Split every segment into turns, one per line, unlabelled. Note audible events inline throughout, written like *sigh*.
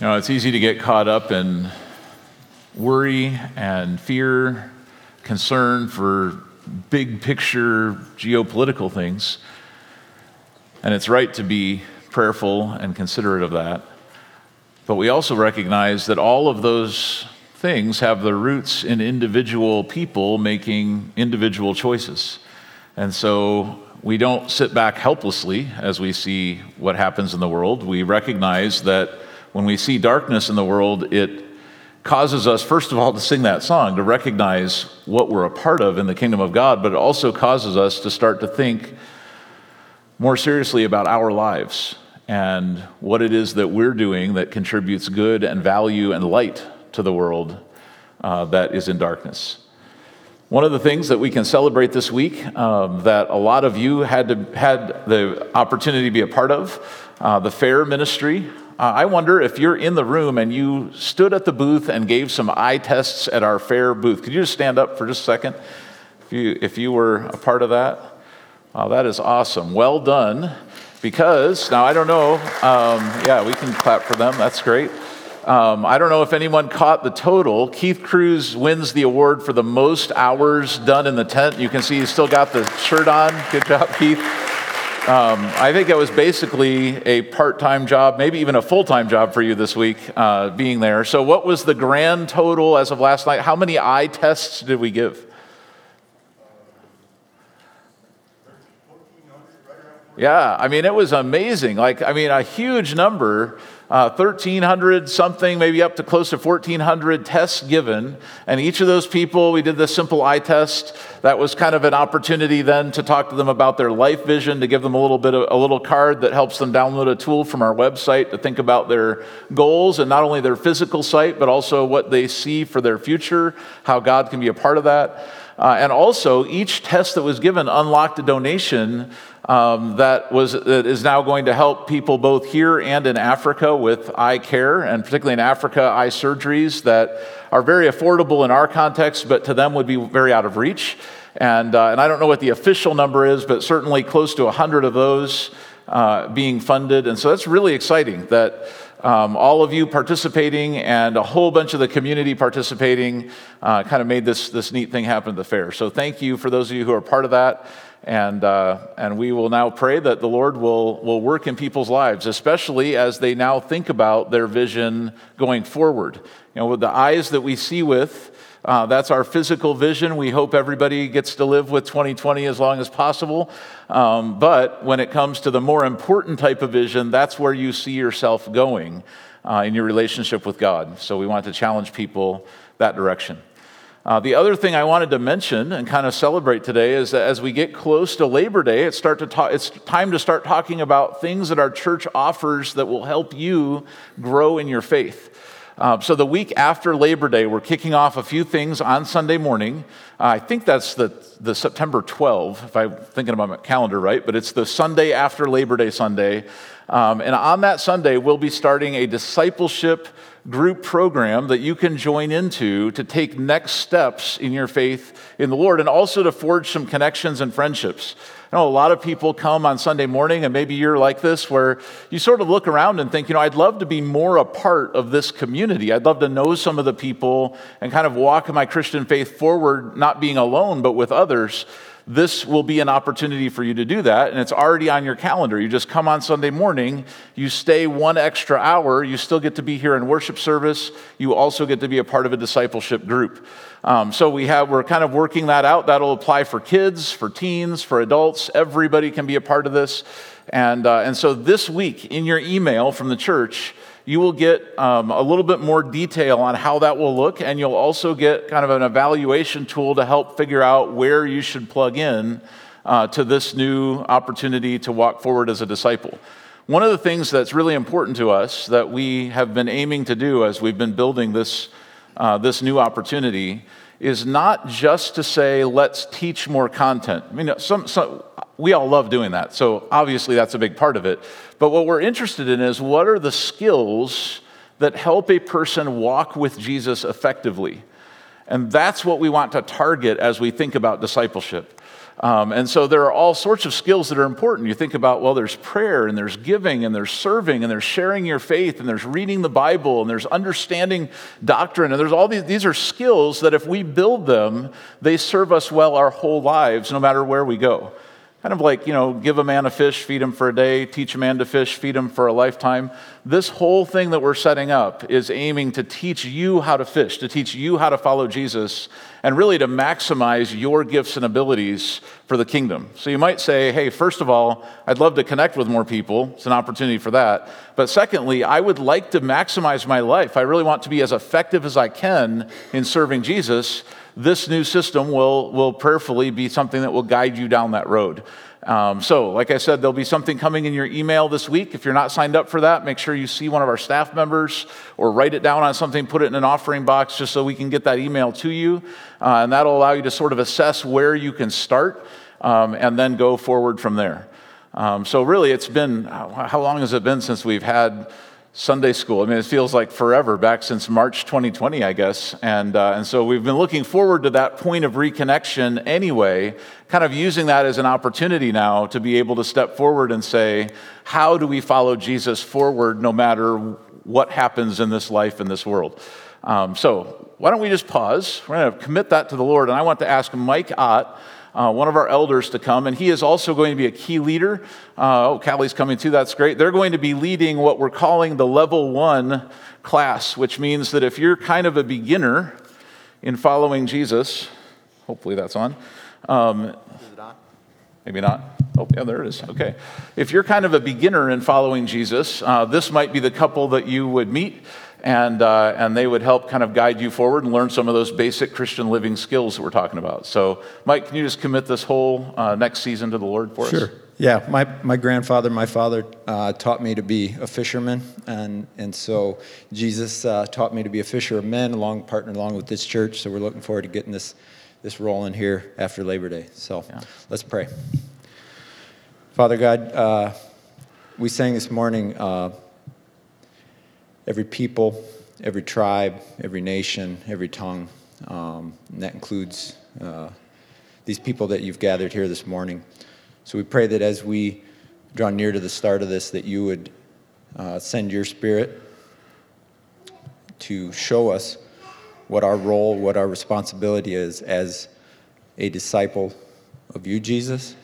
You know, it's easy to get caught up in worry and fear, concern for big picture geopolitical things. And it's right to be prayerful and considerate of that. But we also recognize that all of those things have their roots in individual people making individual choices. And so we don't sit back helplessly as we see what happens in the world. We recognize that when we see darkness in the world, it causes us, first of all, to sing that song, to recognize what we're a part of in the kingdom of God, but it also causes us to start to think more seriously about our lives and what it is that we're doing that contributes good and value and light to the world uh, that is in darkness. One of the things that we can celebrate this week um, that a lot of you had, to, had the opportunity to be a part of, uh, the fair ministry uh, I wonder if you're in the room and you stood at the booth and gave some eye tests at our fair booth. Could you just stand up for just a second? If you, if you were a part of that? Oh, that is awesome. Well done. Because, now I don't know, um, yeah, we can clap for them. That's great. Um, I don't know if anyone caught the total. Keith Cruz wins the award for the most hours done in the tent. You can see he's still got the shirt on. Good job, Keith. Um, I think it was basically a part time job, maybe even a full time job for you this week uh, being there. So, what was the grand total as of last night? How many eye tests did we give? Yeah, I mean, it was amazing. Like, I mean, a huge number uh, 1,300 something, maybe up to close to 1,400 tests given. And each of those people, we did the simple eye test. That was kind of an opportunity then to talk to them about their life vision, to give them a little bit of a little card that helps them download a tool from our website to think about their goals and not only their physical sight, but also what they see for their future, how God can be a part of that. Uh, and also, each test that was given unlocked a donation um, that, was, that is now going to help people both here and in Africa with eye care, and particularly in Africa, eye surgeries that are very affordable in our context, but to them would be very out of reach. And, uh, and I don't know what the official number is, but certainly close to 100 of those uh, being funded. And so that's really exciting that um, all of you participating and a whole bunch of the community participating uh, kind of made this, this neat thing happen at the fair. So thank you for those of you who are part of that. And, uh, and we will now pray that the Lord will, will work in people's lives, especially as they now think about their vision going forward. You know, with the eyes that we see with, uh, that's our physical vision. We hope everybody gets to live with 2020 as long as possible. Um, but when it comes to the more important type of vision, that's where you see yourself going uh, in your relationship with God. So we want to challenge people that direction. Uh, the other thing I wanted to mention and kind of celebrate today is that as we get close to Labor Day, start to it's time to start talking about things that our church offers that will help you grow in your faith. Uh, so, the week after Labor Day, we're kicking off a few things on Sunday morning. Uh, I think that's the, the September 12, if I'm thinking about my calendar right, but it's the Sunday after Labor Day Sunday. Um, and on that Sunday, we'll be starting a discipleship group program that you can join into to take next steps in your faith in the Lord and also to forge some connections and friendships. I know a lot of people come on Sunday morning, and maybe you're like this, where you sort of look around and think, you know, I'd love to be more a part of this community. I'd love to know some of the people and kind of walk my Christian faith forward, not being alone, but with others this will be an opportunity for you to do that. And it's already on your calendar. You just come on Sunday morning, you stay one extra hour, you still get to be here in worship service. You also get to be a part of a discipleship group. Um, so we have, we're kind of working that out. That'll apply for kids, for teens, for adults. Everybody can be a part of this. And, uh, and so this week in your email from the church, you will get um, a little bit more detail on how that will look, and you'll also get kind of an evaluation tool to help figure out where you should plug in uh, to this new opportunity to walk forward as a disciple. One of the things that's really important to us that we have been aiming to do as we've been building this, uh, this new opportunity is not just to say, let's teach more content. I mean, some, some, we all love doing that, so obviously that's a big part of it. But what we're interested in is what are the skills that help a person walk with Jesus effectively? And that's what we want to target as we think about discipleship. Um, and so there are all sorts of skills that are important. You think about, well, there's prayer and there's giving and there's serving and there's sharing your faith and there's reading the Bible and there's understanding doctrine. And there's all these, these are skills that if we build them, they serve us well our whole lives, no matter where we go. Kind of like, you know, give a man a fish, feed him for a day, teach a man to fish, feed him for a lifetime. This whole thing that we're setting up is aiming to teach you how to fish, to teach you how to follow Jesus, and really to maximize your gifts and abilities for the kingdom. So you might say, hey, first of all, I'd love to connect with more people. It's an opportunity for that. But secondly, I would like to maximize my life. I really want to be as effective as I can in serving Jesus this new system will, will prayerfully be something that will guide you down that road. Um, so, like I said, there'll be something coming in your email this week. If you're not signed up for that, make sure you see one of our staff members or write it down on something, put it in an offering box just so we can get that email to you. Uh, and that'll allow you to sort of assess where you can start um, and then go forward from there. Um, so, really, it's been how long has it been since we've had Sunday school. I mean, it feels like forever, back since March 2020, I guess. And, uh, and so we've been looking forward to that point of reconnection anyway, kind of using that as an opportunity now to be able to step forward and say, how do we follow Jesus forward no matter what happens in this life, in this world? Um, so why don't we just pause? We're going to commit that to the Lord. And I want to ask Mike Ott uh, one of our elders to come, and he is also going to be a key leader. Uh, oh, Callie's coming too, that's great. They're going to be leading what we're calling the level one class, which means that if you're kind of a beginner in following Jesus, hopefully that's on. Um, maybe not. Oh, yeah, there it is. Okay. If you're kind of a beginner in following Jesus, uh, this might be the couple that you would meet and, uh, and they would help kind of guide you forward and learn some of those basic Christian living skills that we're talking about. So, Mike, can you just commit this whole uh, next season to the Lord for
sure.
us?
Sure. Yeah, my, my grandfather, my father uh, taught me to be a fisherman, and, and so Jesus uh, taught me to be a fisher of men, along partnered along with this church. So we're looking forward to getting this this rolling here after Labor Day. So yeah. let's pray. Father God, uh, we sang this morning uh, every people, every tribe, every nation, every tongue. Um, and that includes uh, these people that you've gathered here this morning. So we pray that as we draw near to the start of this, that you would uh, send your spirit to show us what our role, what our responsibility is as a disciple of you, Jesus,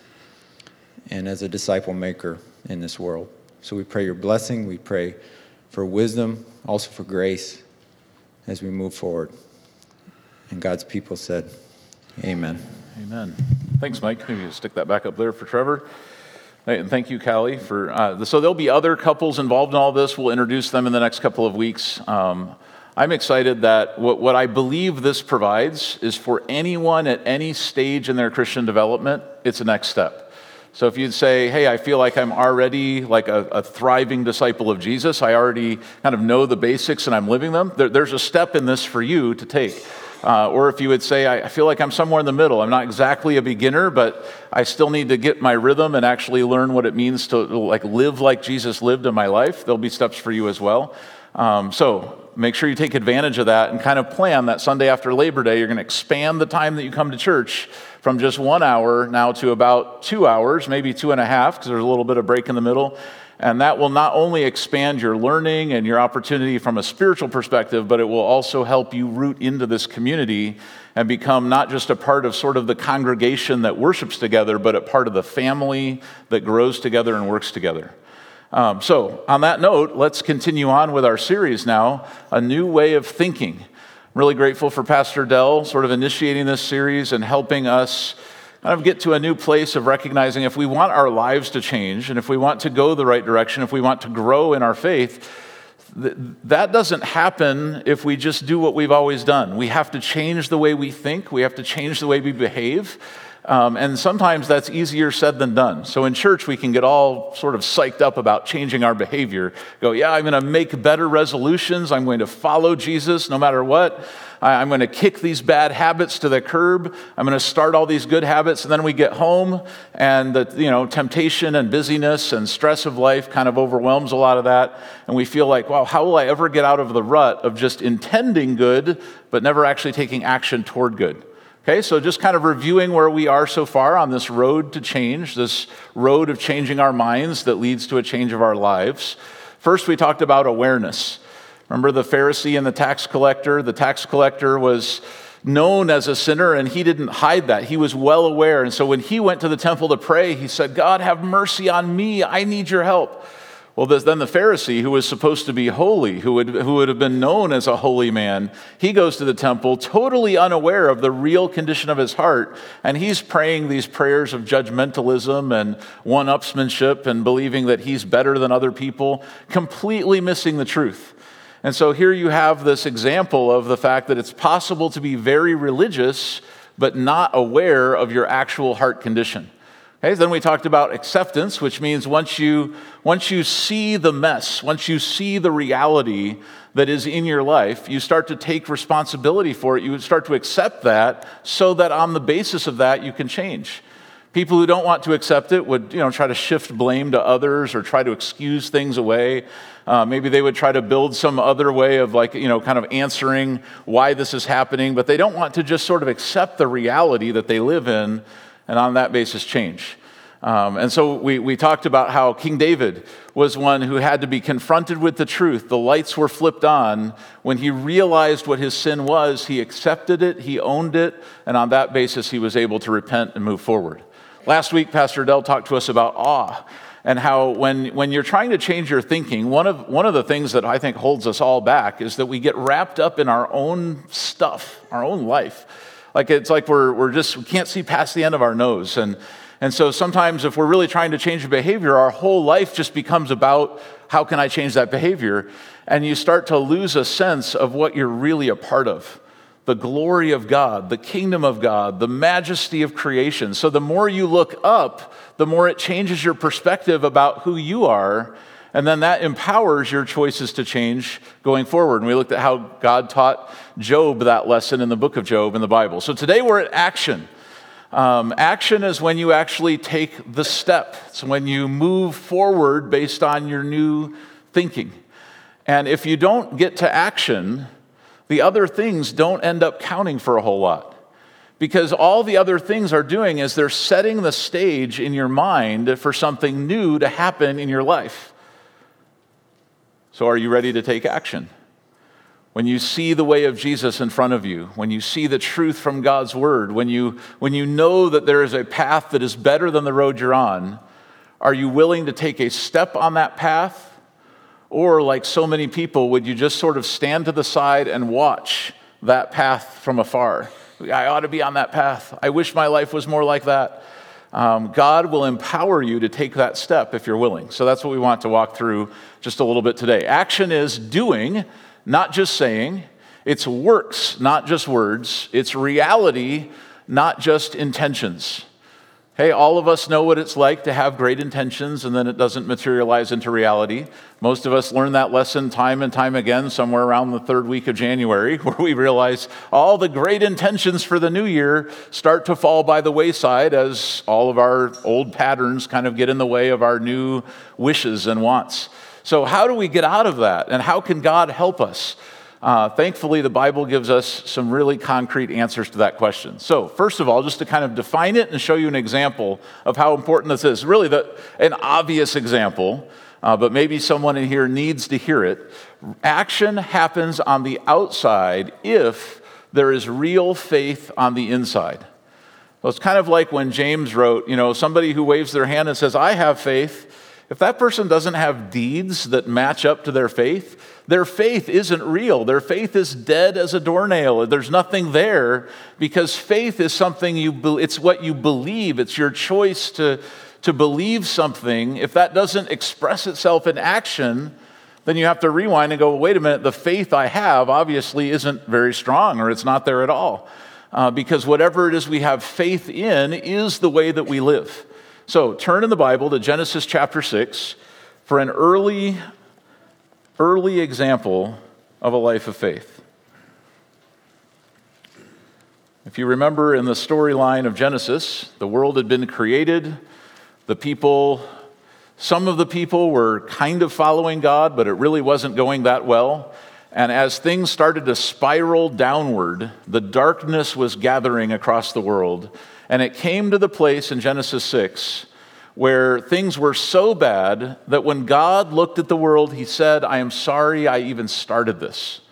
and as a disciple maker in this world. So we pray your blessing. We pray for wisdom, also for grace as we move forward. And God's people said, Amen.
Amen. Thanks, Mike. Maybe you stick that back up there for Trevor. And thank you, Callie, for. Uh, so there'll be other couples involved in all this. We'll introduce them in the next couple of weeks. Um, I'm excited that what, what I believe this provides is for anyone at any stage in their Christian development, it's a next step. So if you'd say, hey, I feel like I'm already like a, a, thriving disciple of Jesus, I already kind of know the basics and I'm living them, there, there's a step in this for you to take. Uh, or if you would say, I, I feel like I'm somewhere in the middle, I'm not exactly a beginner, but I still need to get my rhythm and actually learn what it means to like live like Jesus lived in my life, there'll be steps for you as well. Um, so make sure you take advantage of that and kind of plan that Sunday after Labor Day, you're going to expand the time that you come to church from just one hour now to about two hours, maybe two and a half, because there's a little bit of break in the middle. And that will not only expand your learning and your opportunity from a spiritual perspective, but it will also help you root into this community and become not just a part of sort of the congregation that worships together, but a part of the family that grows together and works together. Um, so, on that note, let's continue on with our series now A New Way of Thinking really grateful for Pastor Dell sort of initiating this series and helping us kind of get to a new place of recognizing if we want our lives to change and if we want to go the right direction, if we want to grow in our faith, that doesn't happen if we just do what we've always done. We have to change the way we think, we have to change the way we behave. Um, and sometimes that's easier said than done. So in church, we can get all sort of psyched up about changing our behavior. Go, yeah, I'm going to make better resolutions. I'm going to follow Jesus no matter what. I'm going to kick these bad habits to the curb. I'm going to start all these good habits. And then we get home, and the you know, temptation and busyness and stress of life kind of overwhelms a lot of that. And we feel like, wow, how will I ever get out of the rut of just intending good, but never actually taking action toward good? Okay, so just kind of reviewing where we are so far on this road to change, this road of changing our minds that leads to a change of our lives. First, we talked about awareness. Remember the Pharisee and the tax collector? The tax collector was known as a sinner and he didn't hide that. He was well aware. And so when he went to the temple to pray, he said, God, have mercy on me. I need your help. Well, then the Pharisee, who was supposed to be holy, who would, who would have been known as a holy man, he goes to the temple totally unaware of the real condition of his heart. And he's praying these prayers of judgmentalism and one upsmanship and believing that he's better than other people, completely missing the truth. And so here you have this example of the fact that it's possible to be very religious, but not aware of your actual heart condition. Okay, then we talked about acceptance, which means once you, once you see the mess, once you see the reality that is in your life, you start to take responsibility for it. You start to accept that so that on the basis of that, you can change. People who don't want to accept it would you know, try to shift blame to others or try to excuse things away. Uh, maybe they would try to build some other way of, like, you know, kind of answering why this is happening, but they don't want to just sort of accept the reality that they live in and on that basis change. Um, and so we, we talked about how King David was one who had to be confronted with the truth. The lights were flipped on. When he realized what his sin was, he accepted it, he owned it, and on that basis, he was able to repent and move forward. Last week, Pastor Dell talked to us about awe and how when, when you're trying to change your thinking, one of, one of the things that I think holds us all back is that we get wrapped up in our own stuff, our own life. Like it's like we're, we're just, we can't see past the end of our nose. And, and so sometimes if we're really trying to change a behavior, our whole life just becomes about how can I change that behavior? And you start to lose a sense of what you're really a part of the glory of God, the kingdom of God, the majesty of creation. So the more you look up, the more it changes your perspective about who you are and then that empowers your choices to change going forward. And we looked at how God taught Job that lesson in the book of Job in the Bible. So today we're at action. Um, action is when you actually take the step, it's when you move forward based on your new thinking. And if you don't get to action, the other things don't end up counting for a whole lot. Because all the other things are doing is they're setting the stage in your mind for something new to happen in your life. So, are you ready to take action? When you see the way of Jesus in front of you, when you see the truth from God's word, when you, when you know that there is a path that is better than the road you're on, are you willing to take a step on that path? Or, like so many people, would you just sort of stand to the side and watch that path from afar? I ought to be on that path. I wish my life was more like that um, God will empower you to take that step if you're willing. So that's what we want to walk through just a little bit today. Action is doing, not just saying. It's works, not just words. It's reality, not just intentions. Hey, all of us know what it's like to have great intentions and then it doesn't materialize into reality. Most of us learn that lesson time and time again, somewhere around the third week of January, *laughs* where we realize all the great intentions for the new year start to fall by the wayside as all of our old patterns kind of get in the way of our new wishes and wants. So, how do we get out of that? And how can God help us? Uh, thankfully, the Bible gives us some really concrete answers to that question. So, first of all, just to kind of define it and show you an example of how important this is, really the, an obvious example, uh, but maybe someone in here needs to hear it. Action happens on the outside if there is real faith on the inside. So it's kind of like when James wrote, you know, somebody who waves their hand and says, I have faith. If that person doesn't have deeds that match up to their faith, their faith isn't real. Their faith is dead as a doornail. There's nothing there because faith is something you, it's what you believe. It's your choice to, to believe something. If that doesn't express itself in action, then you have to rewind and go, wait a minute, the faith I have obviously isn't very strong or it's not there at all. Uh, because whatever it is we have faith in is the way that we live. So turn in the Bible to Genesis chapter 6 for an early early example of a life of faith. If you remember in the storyline of Genesis, the world had been created, the people, some of the people were kind of following God, but it really wasn't going that well. And as things started to spiral downward, the darkness was gathering across the world. And it came to the place in Genesis 6 where things were so bad that when God looked at the world, he said, I am sorry I even started this.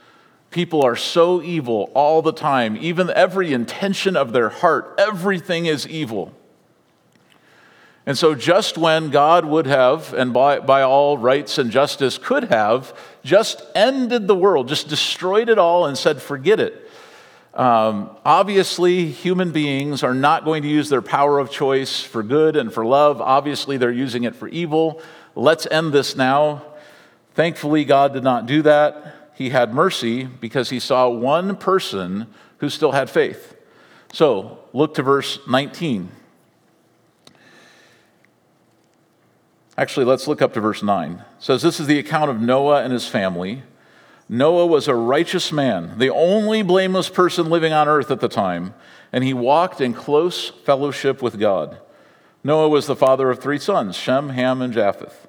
People are so evil all the time, even every intention of their heart, everything is evil. And so, just when God would have, and by, by all rights and justice could have, just ended the world, just destroyed it all and said, forget it. Um, obviously, human beings are not going to use their power of choice for good and for love. Obviously, they're using it for evil. Let's end this now. Thankfully, God did not do that. He had mercy because he saw one person who still had faith. So, look to verse 19. Actually, let's look up to verse 9. It says, This is the account of Noah and his family. Noah was a righteous man, the only blameless person living on earth at the time, and he walked in close fellowship with God. Noah was the father of three sons Shem, Ham, and Japheth.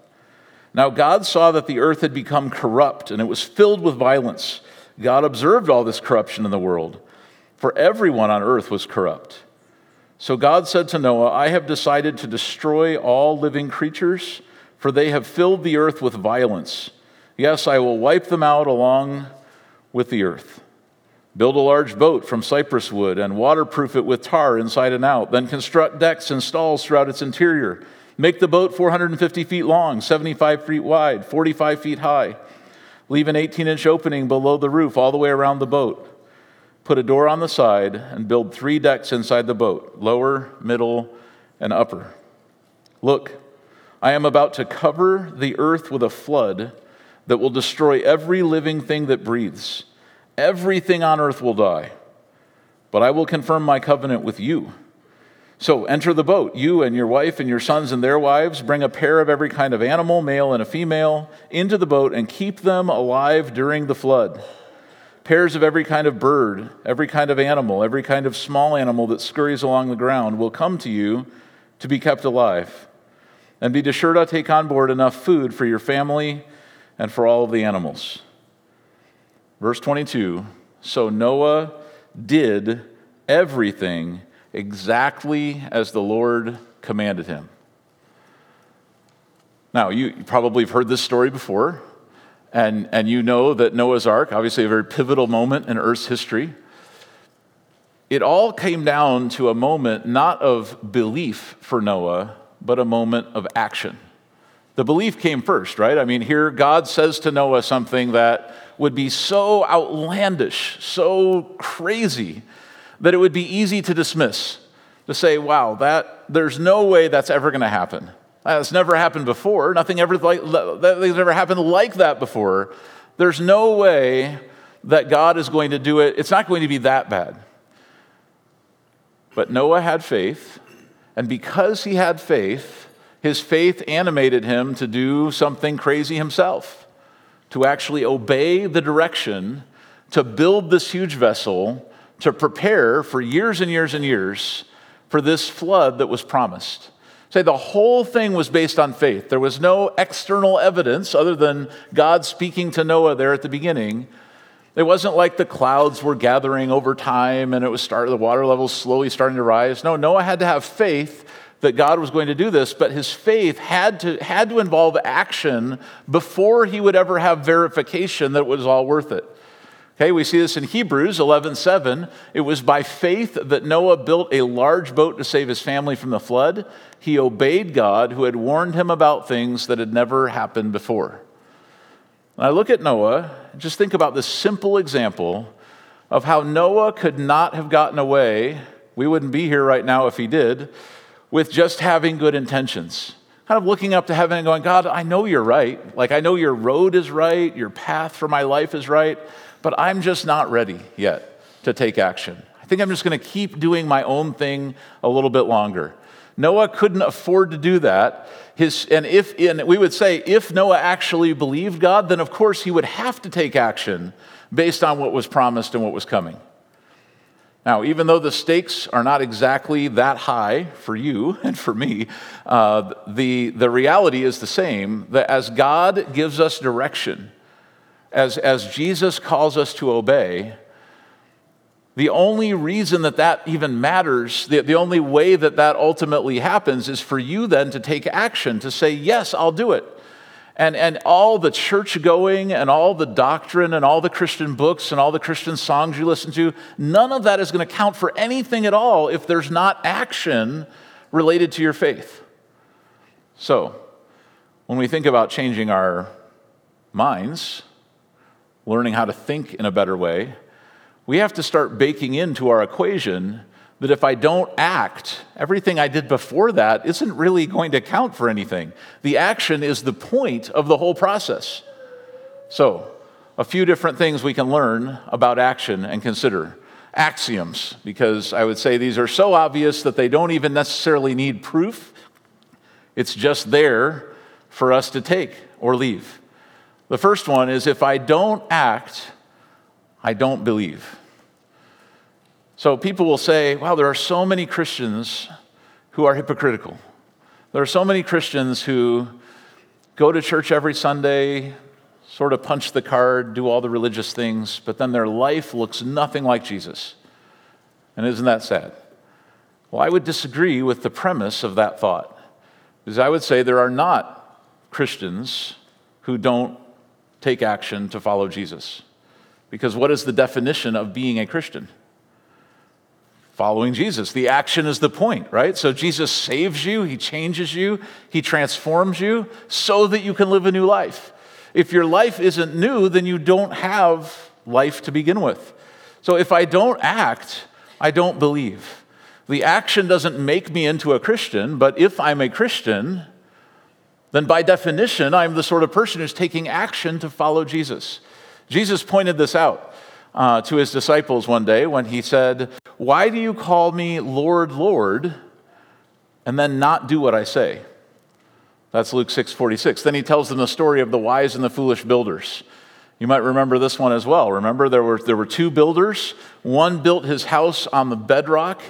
Now, God saw that the earth had become corrupt and it was filled with violence. God observed all this corruption in the world, for everyone on earth was corrupt. So God said to Noah, I have decided to destroy all living creatures, for they have filled the earth with violence. Yes, I will wipe them out along with the earth. Build a large boat from cypress wood and waterproof it with tar inside and out. Then construct decks and stalls throughout its interior. Make the boat 450 feet long, 75 feet wide, 45 feet high. Leave an 18 inch opening below the roof all the way around the boat. Put a door on the side and build three decks inside the boat lower, middle, and upper. Look, I am about to cover the earth with a flood that will destroy every living thing that breathes. Everything on earth will die. But I will confirm my covenant with you. So enter the boat, you and your wife and your sons and their wives. Bring a pair of every kind of animal, male and a female, into the boat and keep them alive during the flood. Pairs of every kind of bird, every kind of animal, every kind of small animal that scurries along the ground will come to you to be kept alive. And be sure to take on board enough food for your family and for all of the animals. Verse 22 So Noah did everything exactly as the Lord commanded him. Now, you probably have heard this story before, and, and you know that Noah's Ark, obviously a very pivotal moment in Earth's history, it all came down to a moment not of belief for Noah, but a moment of action. The belief came first, right? I mean, here God says to Noah something that would be so outlandish, so crazy, that it would be easy to dismiss. To say, wow, that, there's no way that's ever going to happen. That's never happened before. Nothing ever like, nothing's ever happened like that before. There's no way that God is going to do it. It's not going to be that bad. But Noah had faith, and because he had faith, his faith animated him to do something crazy himself, to actually obey the direction, to build this huge vessel, to prepare for years and years and years for this flood that was promised. Say the whole thing was based on faith. There was no external evidence other than God speaking to Noah there at the beginning. It wasn't like the clouds were gathering over time and it was start the water levels slowly starting to rise. No, Noah had to have faith that God was going to do this, but his faith had to, had to involve action before he would ever have verification that it was all worth it. Okay, we see this in Hebrews 11:7. It was by faith that Noah built a large boat to save his family from the flood. He obeyed God who had warned him about things that had never happened before. When I look at Noah, just think about this simple example of how Noah could not have gotten away. We wouldn't be here right now if he did with just having good intentions. Kind of looking up to heaven and going, God, I know you're right. Like, I know your road is right, your path for my life is right, but I'm just not ready yet to take action. I think I'm just going to keep doing my own thing a little bit longer. Noah couldn't afford to do that. His, and if and we would say if Noah actually believed God, then of course he would have to take action based on what was promised and what was coming. Now, even though the stakes are not exactly that high for you *laughs* and for me, uh, the, the reality is the same that as God gives us direction, as, as Jesus calls us to obey, the only reason that that even matters, the, the only way that that ultimately happens is for you then to take action, to say, Yes, I'll do it. And, and all the church going and all the doctrine and all the Christian books and all the Christian songs you listen to, none of that is going to count for anything at all if there's not action related to your faith. So, when we think about changing our minds, learning how to think in a better way, we have to start baking into our equation that if I don't act, everything I did before that isn't really going to count for anything. The action is the point of the whole process. So, a few different things we can learn about action and consider. Axioms, because I would say these are so obvious that they don't even necessarily need proof. It's just there for us to take or leave. The first one is if I don't act, I don't believe. So people will say, wow, there are so many Christians who are hypocritical. There are so many Christians who go to church every Sunday, sort of punch the card, do all the religious things, but then their life looks nothing like Jesus. And isn't that sad? Well, I would disagree with the premise of that thought, because I would say there are not Christians who don't take action to follow Jesus. Because what is the definition of being a Christian? Following Jesus. The action is the point, right? So Jesus saves you, He changes you, He transforms you so that you can live a new life. If your life isn't new, then you don't have life to begin with. So if I don't act, I don't believe. The action doesn't make me into a Christian, but if I'm a Christian, then by definition, I'm the sort of person who's taking action to follow Jesus. Jesus pointed this out uh, to his disciples one day when he said, Why do you call me Lord, Lord, and then not do what I say? That's Luke 6 46. Then he tells them the story of the wise and the foolish builders. You might remember this one as well. Remember, there were, there were two builders. One built his house on the bedrock.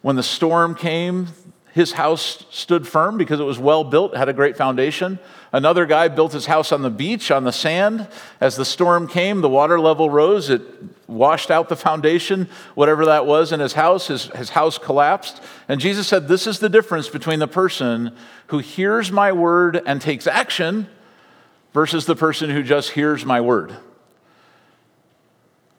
When the storm came, his house stood firm because it was well built, had a great foundation. Another guy built his house on the beach, on the sand. As the storm came, the water level rose. It washed out the foundation, whatever that was in his house. His, his house collapsed. And Jesus said, This is the difference between the person who hears my word and takes action versus the person who just hears my word.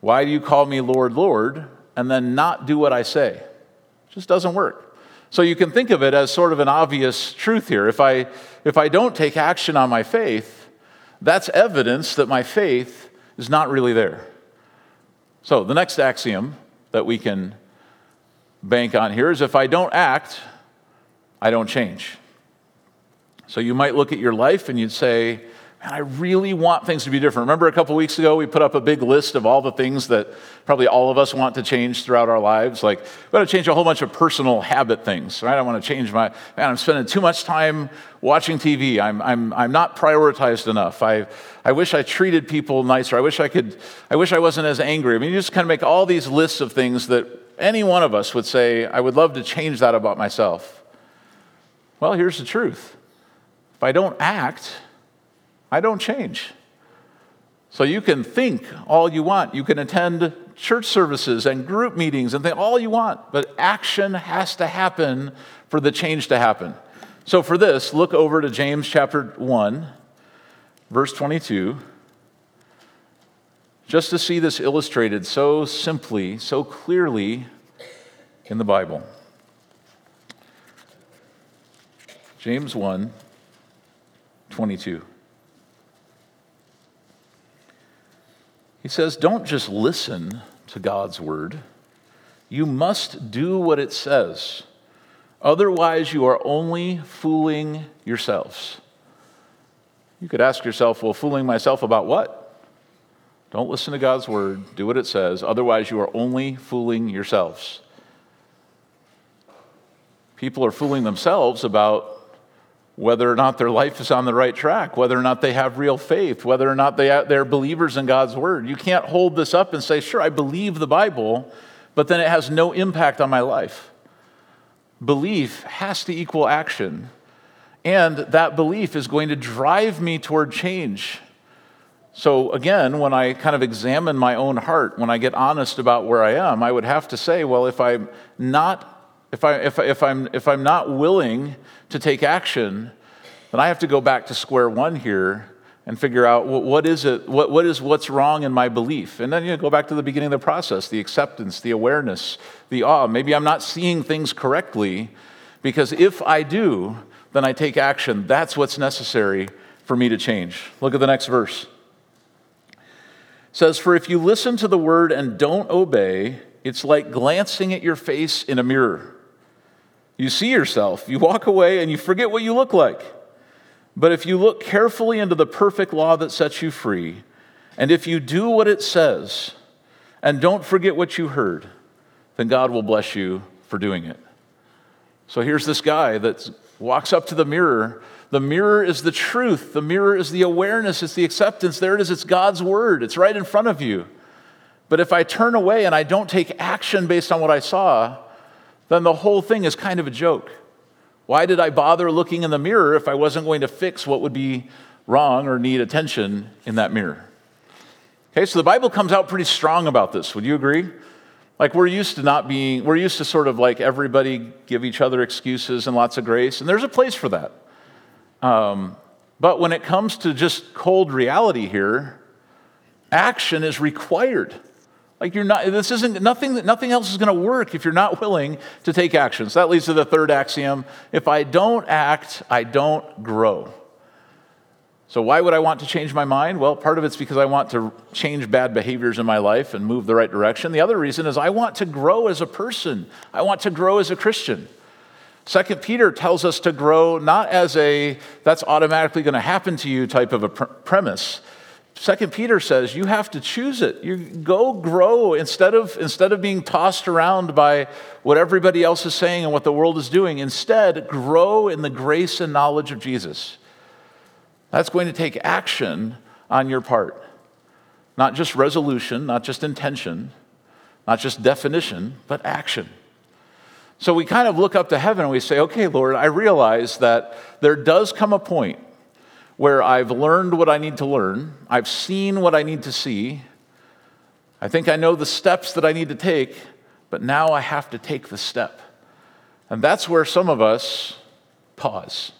Why do you call me Lord, Lord, and then not do what I say? It just doesn't work. So you can think of it as sort of an obvious truth here. If I, if I don't take action on my faith, that's evidence that my faith is not really there. So the next axiom that we can bank on here is if I don't act, I don't change. So you might look at your life and you'd say, and I really want things to be different. Remember a couple weeks ago, we put up a big list of all the things that probably all of us want to change throughout our lives. Like, we want to change a whole bunch of personal habit things, right? I want to change my, man, I'm spending too much time watching TV. I'm, I'm, I'm not prioritized enough. I, I wish I treated people nicer. I wish I could, I wish I wasn't as angry. I mean, you just kind of make all these lists of things that any one of us would say, I would love to change that about myself. Well, here's the truth. If I don't act, I don't change. So you can think all you want. You can attend church services and group meetings and think all you want, but action has to happen for the change to happen. So for this, look over to James chapter 1, verse 22, just to see this illustrated so simply, so clearly in the Bible. James 1, 22. He says, Don't just listen to God's word, you must do what it says. Otherwise, you are only fooling yourselves. You could ask yourself, well, fooling myself about what? Don't listen to God's word, do what it says. Otherwise, you are only fooling yourselves. People are fooling themselves about whether or not their life is on the right track, whether or not they have real faith, whether or not they, they're believers in God's word. You can't hold this up and say, sure, I believe the Bible, but then it has no impact on my life. Belief has to equal action, and that belief is going to drive me toward change. So, again, when I kind of examine my own heart, when I get honest about where I am, I would have to say, well, if I'm not, if, I, if, if, I'm, if I'm not willing to take action, then I have to go back to square one here and figure out what, what is it, what, what is what's wrong in my belief. And then you know, go back to the beginning of the process the acceptance, the awareness, the awe. Maybe I'm not seeing things correctly because if I do, then I take action. That's what's necessary for me to change. Look at the next verse says, For if you listen to the word and don't obey, it's like glancing at your face in a mirror. You see yourself, you walk away, and you forget what you look like. But if you look carefully into the perfect law that sets you free, and if you do what it says, and don't forget what you heard, then God will bless you for doing it. So here's this guy that walks up to the mirror the mirror is the truth. The mirror is the awareness. It's the acceptance. There it is. It's God's word. It's right in front of you. But if I turn away and I don't take action based on what I saw, then the whole thing is kind of a joke. Why did I bother looking in the mirror if I wasn't going to fix what would be wrong or need attention in that mirror? Okay, so the Bible comes out pretty strong about this. Would you agree? Like we're used to not being, we're used to sort of like everybody give each other excuses and lots of grace, and there's a place for that. Um, but when it comes to just cold reality here, action is required. Like you're not, this isn't, nothing, nothing else is going to work if you're not willing to take action. So that leads to the third axiom. If I don't act, I don't grow. So why would I want to change my mind? Well, part of it's because I want to change bad behaviors in my life and move the right direction. The other reason is I want to grow as a person. I want to grow as a Christian. Second Peter tells us to grow not as a that's automatically going to happen to you type of a pr- premise. Second Peter says you have to choose it. You go grow instead of instead of being tossed around by what everybody else is saying and what the world is doing. Instead, grow in the grace and knowledge of Jesus. That's going to take action on your part. Not just resolution, not just intention, not just definition, but action. So we kind of look up to heaven and we say, okay, Lord, I realize that there does come a point where I've learned what I need to learn, I've seen what I need to see, I think I know the steps that I need to take, but now I have to take the step. And that's where some of us pause.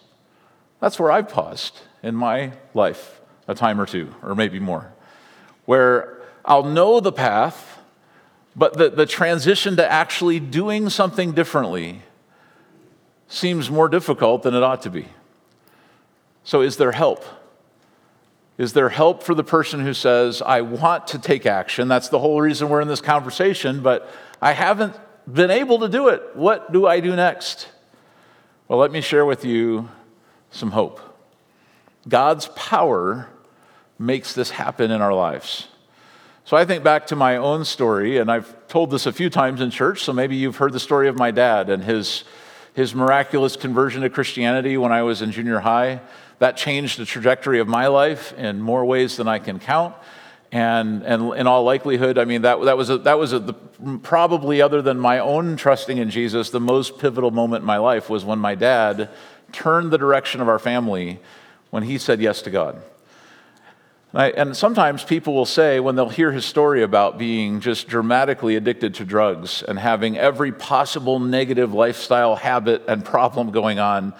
That's where I've paused in my life a time or two, or maybe more, where I'll know the path, but the, the transition to actually doing something differently seems more difficult than it ought to be. So, is there help? Is there help for the person who says, I want to take action? That's the whole reason we're in this conversation, but I haven't been able to do it. What do I do next? Well, let me share with you some hope. God's power makes this happen in our lives. So I think back to my own story, and I've told this a few times in church, so maybe you've heard the story of my dad and his, his miraculous conversion to Christianity when I was in junior high. That changed the trajectory of my life in more ways than I can count. And, and in all likelihood, I mean, that, that was, a, that was a, the, probably, other than my own trusting in Jesus, the most pivotal moment in my life was when my dad turned the direction of our family when he said yes to God. And sometimes people will say, when they'll hear his story about being just dramatically addicted to drugs and having every possible negative lifestyle habit and problem going on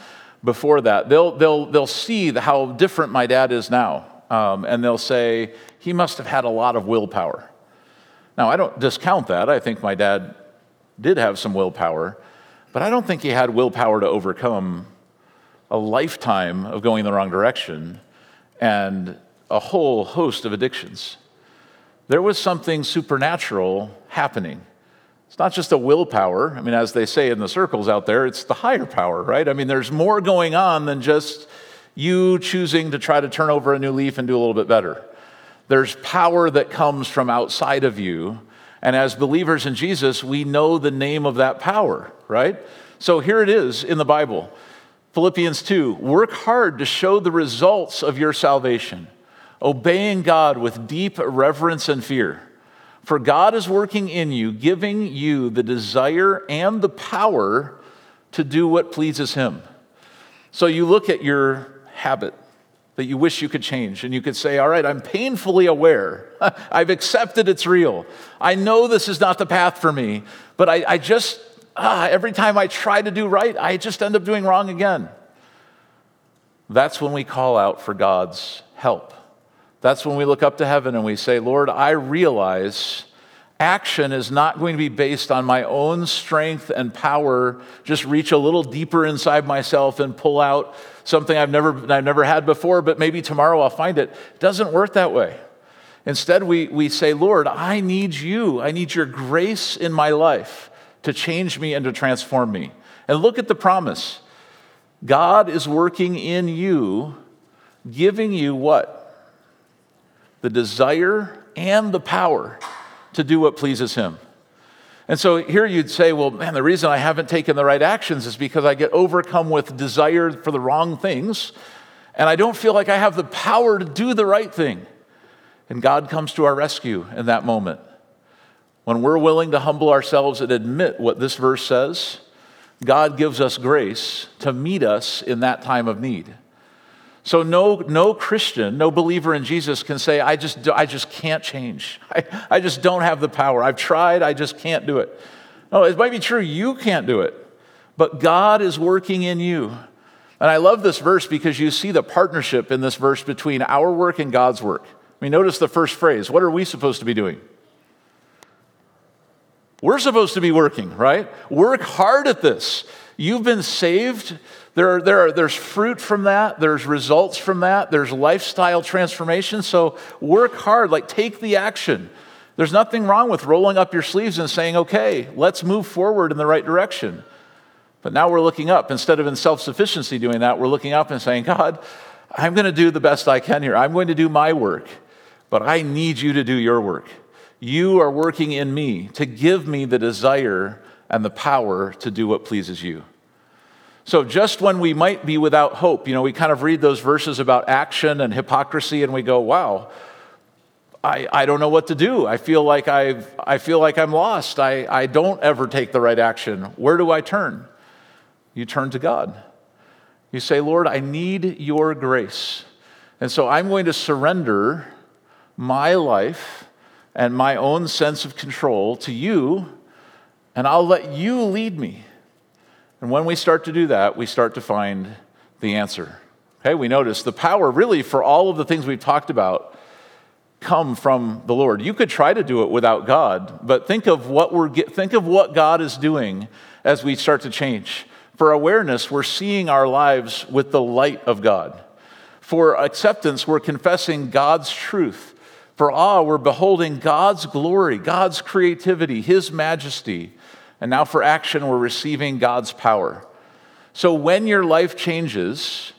before that, they'll, they'll, they'll see how different my dad is now. Um, and they'll say, he must have had a lot of willpower. Now, I don't discount that. I think my dad did have some willpower, but I don't think he had willpower to overcome a lifetime of going the wrong direction and a whole host of addictions. There was something supernatural happening. It's not just a willpower. I mean, as they say in the circles out there, it's the higher power, right? I mean, there's more going on than just you choosing to try to turn over a new leaf and do a little bit better. There's power that comes from outside of you. And as believers in Jesus, we know the name of that power, right? So here it is in the Bible Philippians 2 work hard to show the results of your salvation obeying God with deep reverence and fear. For God is working in you, giving you the desire and the power to do what pleases Him. So you look at your habit, that you wish you could change. And you could say, All right, I'm painfully aware. *laughs* I've accepted it's real. I know this is not the path for me, but I, I just, ah, every time I try to do right, I just end up doing wrong again. That's when we call out for God's help. That's when we look up to heaven and we say, Lord, I realize action is not going to be based on my own strength and power, just reach a little deeper inside myself and pull out something I've never, I've never had before, but maybe tomorrow I'll find it. It doesn't work that way. Instead, we, we say, Lord, I need you. I need your grace in my life to change me and to transform me. And look at the promise God is working in you, giving you what? The desire and the power to do what pleases Him. And so here you'd say, well, man, the reason I haven't taken the right actions is because I get overcome with desire for the wrong things, and I don't feel like I have the power to do the right thing. And God comes to our rescue in that moment. When we're willing to humble ourselves and admit what this verse says, God gives us grace to meet us in that time of need. So no, no Christian, no believer in Jesus can say, I just, I just can't change. *laughs* I, I just don't have the power. I've tried, I just can't do it. No, it might be true, you can't do it, but God is working in you. And I love this verse because you see the partnership in this verse between our work and God's work. I mean, notice the first phrase. What are we supposed to be doing? We're supposed to be working, right? Work hard at this. You've been saved there are, there are, there's fruit from that, there's results from that, there's lifestyle transformation. So work hard, like take the action. There's nothing wrong with rolling up your sleeves and saying, okay, let's move forward in the right direction. But now we're looking up. Instead of in self sufficiency doing that, we're looking up and saying, God, I'm going to do the best I can here. I'm going to do my work, but I need you to do your work. You are working in me to give me the desire and the power to do what pleases you. So, just when we might be without hope, you know, we kind of read those verses about action and hypocrisy and we go, wow, I, I don't know what to do. I feel like, I've, I feel like I'm lost. I, I don't ever take the right action. Where do I turn? You turn to God. You say, Lord, I need your grace. And so I'm going to surrender my life and my own sense of control to you, and I'll let you lead me. And when we start to do that, we start to find the answer. Okay, we notice the power really for all of the things we've talked about come from the Lord. You could try to do it without God, but think of what we're think of what God is doing as we start to change. For awareness, we're seeing our lives with the light of God. For acceptance, we're confessing God's truth. For awe, we're beholding God's glory, God's creativity, His majesty. And now for action, we're receiving God's power. So when your life changes,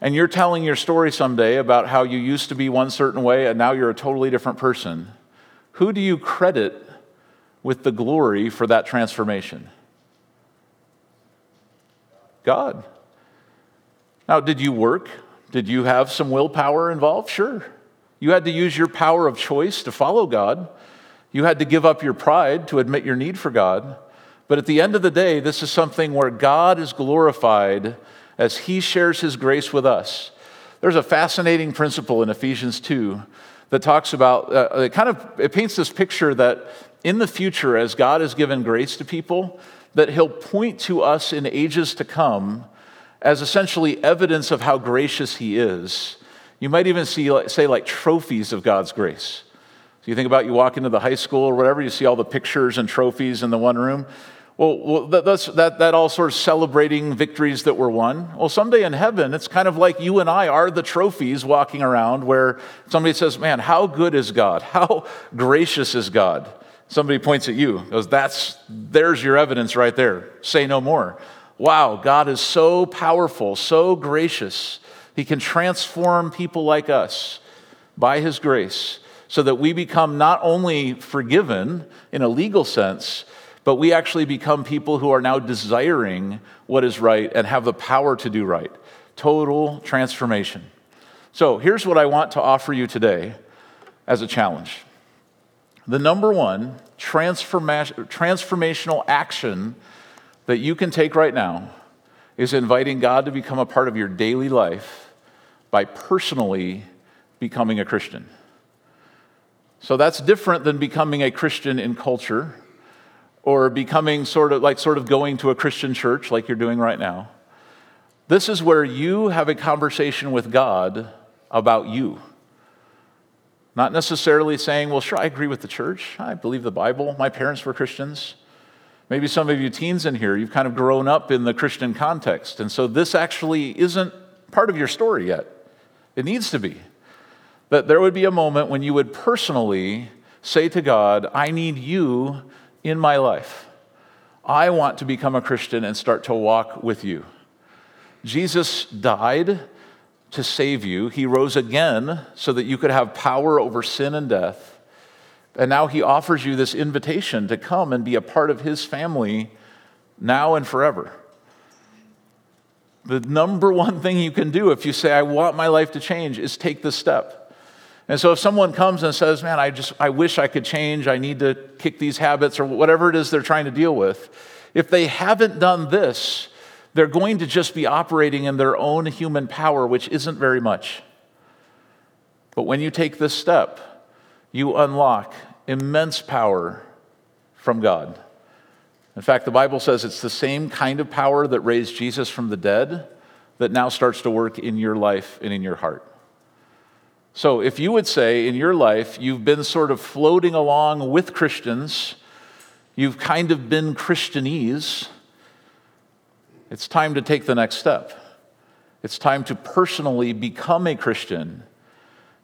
and you're telling your story someday about how you used to be one certain way and now you're a totally different person, who do you credit with the glory for that transformation? God. Now, did you work? Did you have some willpower involved? Sure. You had to use your power of choice to follow God. You had to give up your pride to admit your need for God. But at the end of the day, this is something where God is glorified as He shares His grace with us. There's a fascinating principle in Ephesians 2 that talks about, uh, it kind of it paints this picture that in the future, as God has given grace to people, that He'll point to us in ages to come as essentially evidence of how gracious He is. You might even see, say, like trophies of God's grace. So you think about you walk into the high school or whatever, you see all the pictures and trophies in the one room. Well, well that, that, that all sort of celebrating victories that were won. Well, someday in heaven, it's kind of like you and I are the trophies walking around where somebody says, Man, how good is God? *laughs* How gracious is God? Somebody points at you, goes, That's, there's your evidence right there. Say no more. Wow, God is so powerful, so gracious. He can transform people like us by His grace so that we become not only forgiven in a legal sense, but we actually become people who are now desiring what is right and have the power to do right. Total transformation. So here's what I want to offer you today as a challenge. The number one transforma- transformational action that you can take right now is inviting God to become a part of your daily life by personally becoming a Christian. So that's different than becoming a Christian in culture or becoming sort of like sort of going to a Christian church like you're doing right now. This is where you have a conversation with God about you. Not necessarily saying, well, sure, I agree with the church. I believe the Bible. My parents were Christians. Maybe some of you teens in here, you've kind of grown up in the Christian context. And so this actually isn't part of your story yet. It needs to be. That there would be a moment when you would personally say to God, I need you in my life. I want to become a Christian and start to walk with you. Jesus died to save you. He rose again so that you could have power over sin and death. And now he offers you this invitation to come and be a part of his family now and forever. The number one thing you can do if you say, I want my life to change, is take this step. And so if someone comes and says, Man, I just, I wish I could change, I need to kick these habits, or whatever it is they're trying to deal with, if they haven't done this, they're going to just be operating in their own human power, which isn't very much. But when you take this step, you unlock immense power from God. In fact, the Bible says it's the same kind of power that raised Jesus from the dead that now starts to work in your life and in your heart. So, if you would say in your life you've been sort of floating along with Christians, you've kind of been Christianese, it's time to take the next step. It's time to personally become a Christian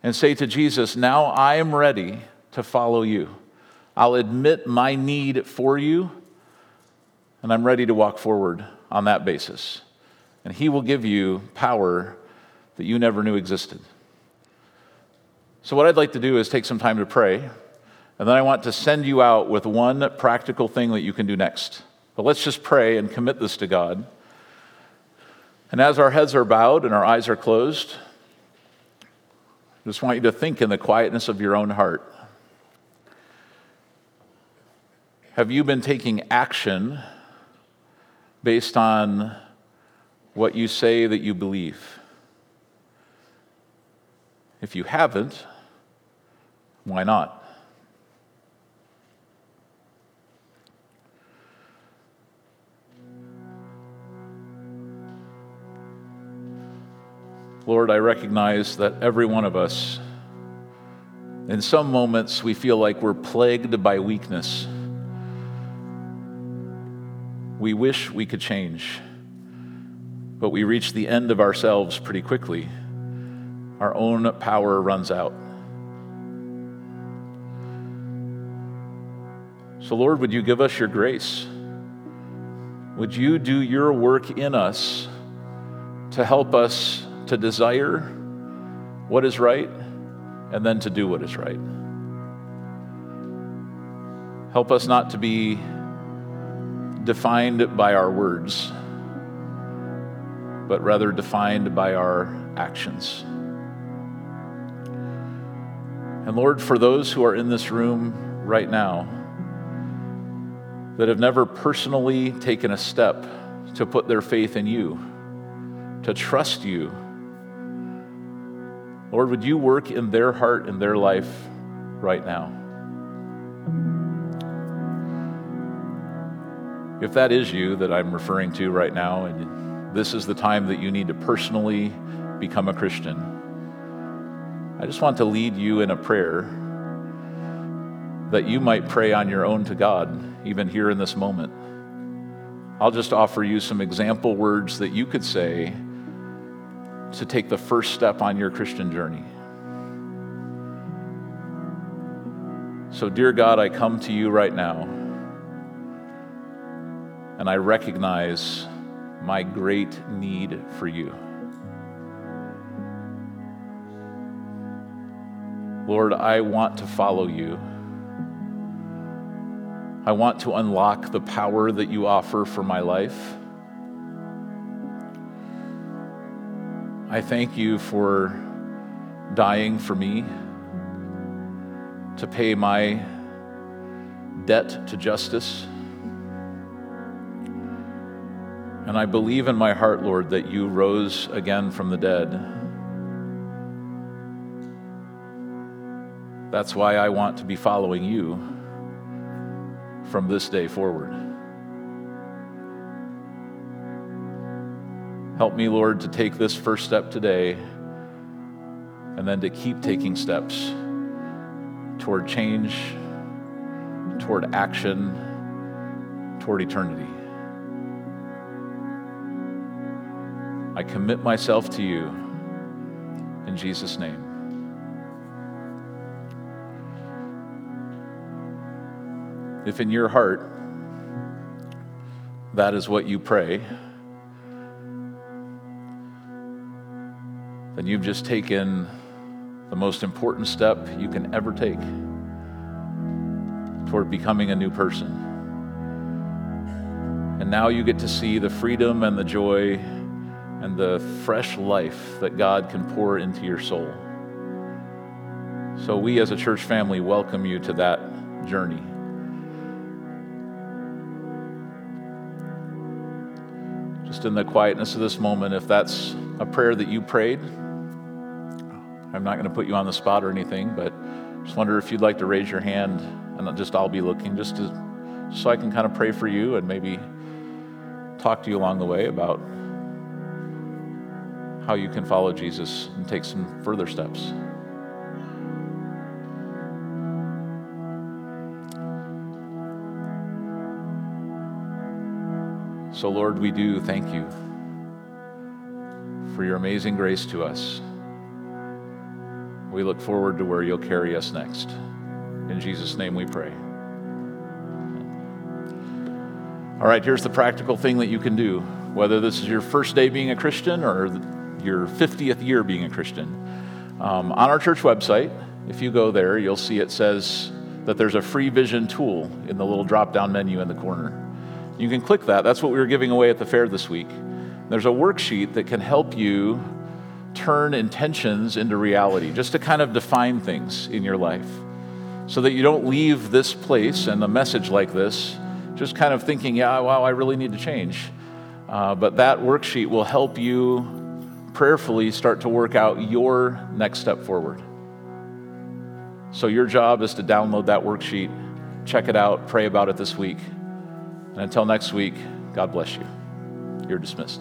and say to Jesus, Now I am ready to follow you. I'll admit my need for you, and I'm ready to walk forward on that basis. And He will give you power that you never knew existed. So, what I'd like to do is take some time to pray, and then I want to send you out with one practical thing that you can do next. But let's just pray and commit this to God. And as our heads are bowed and our eyes are closed, I just want you to think in the quietness of your own heart. Have you been taking action based on what you say that you believe? If you haven't, why not? Lord, I recognize that every one of us, in some moments, we feel like we're plagued by weakness. We wish we could change, but we reach the end of ourselves pretty quickly. Our own power runs out. So, Lord, would you give us your grace? Would you do your work in us to help us to desire what is right and then to do what is right. Help us not to be defined by our words, but rather defined by our actions. And Lord, for those who are in this room right now that have never personally taken a step to put their faith in you, to trust you, Lord, would you work in their heart and their life right now? If that is you that I'm referring to right now, and this is the time that you need to personally become a Christian, I just want to lead you in a prayer that you might pray on your own to God, even here in this moment. I'll just offer you some example words that you could say to take the first step on your Christian journey. So, dear God, I come to you right now and I recognize my great need for you. Lord, I want to follow you. I want to unlock the power that you offer for my life. I thank you for dying for me to pay my debt to justice. And I believe in my heart, Lord, that you rose again from the dead. That's why I want to be following you from this day forward. Help me, Lord, to take this first step today and then to keep taking steps toward change, toward action, toward eternity. I commit myself to you in Jesus' name. If in your heart that is what you pray, then you've just taken the most important step you can ever take toward becoming a new person. And now you get to see the freedom and the joy and the fresh life that God can pour into your soul. So, we as a church family welcome you to that journey. In the quietness of this moment, if that's a prayer that you prayed, I'm not going to put you on the spot or anything, but just wonder if you'd like to raise your hand and just I'll be looking just to, so I can kind of pray for you and maybe talk to you along the way about how you can follow Jesus and take some further steps. So, Lord, we do thank you for your amazing grace to us. We look forward to where you'll carry us next. In Jesus' name we pray. All right, here's the practical thing that you can do, whether this is your first day being a Christian or your 50th year being a Christian. Um, on our church website, if you go there, you'll see it says that there's a free vision tool in the little drop down menu in the corner. You can click that. That's what we were giving away at the fair this week. There's a worksheet that can help you turn intentions into reality, just to kind of define things in your life so that you don't leave this place and a message like this just kind of thinking, yeah, wow, I really need to change. Uh, but that worksheet will help you prayerfully start to work out your next step forward. So, your job is to download that worksheet, check it out, pray about it this week. And until next week, God bless you. You're dismissed.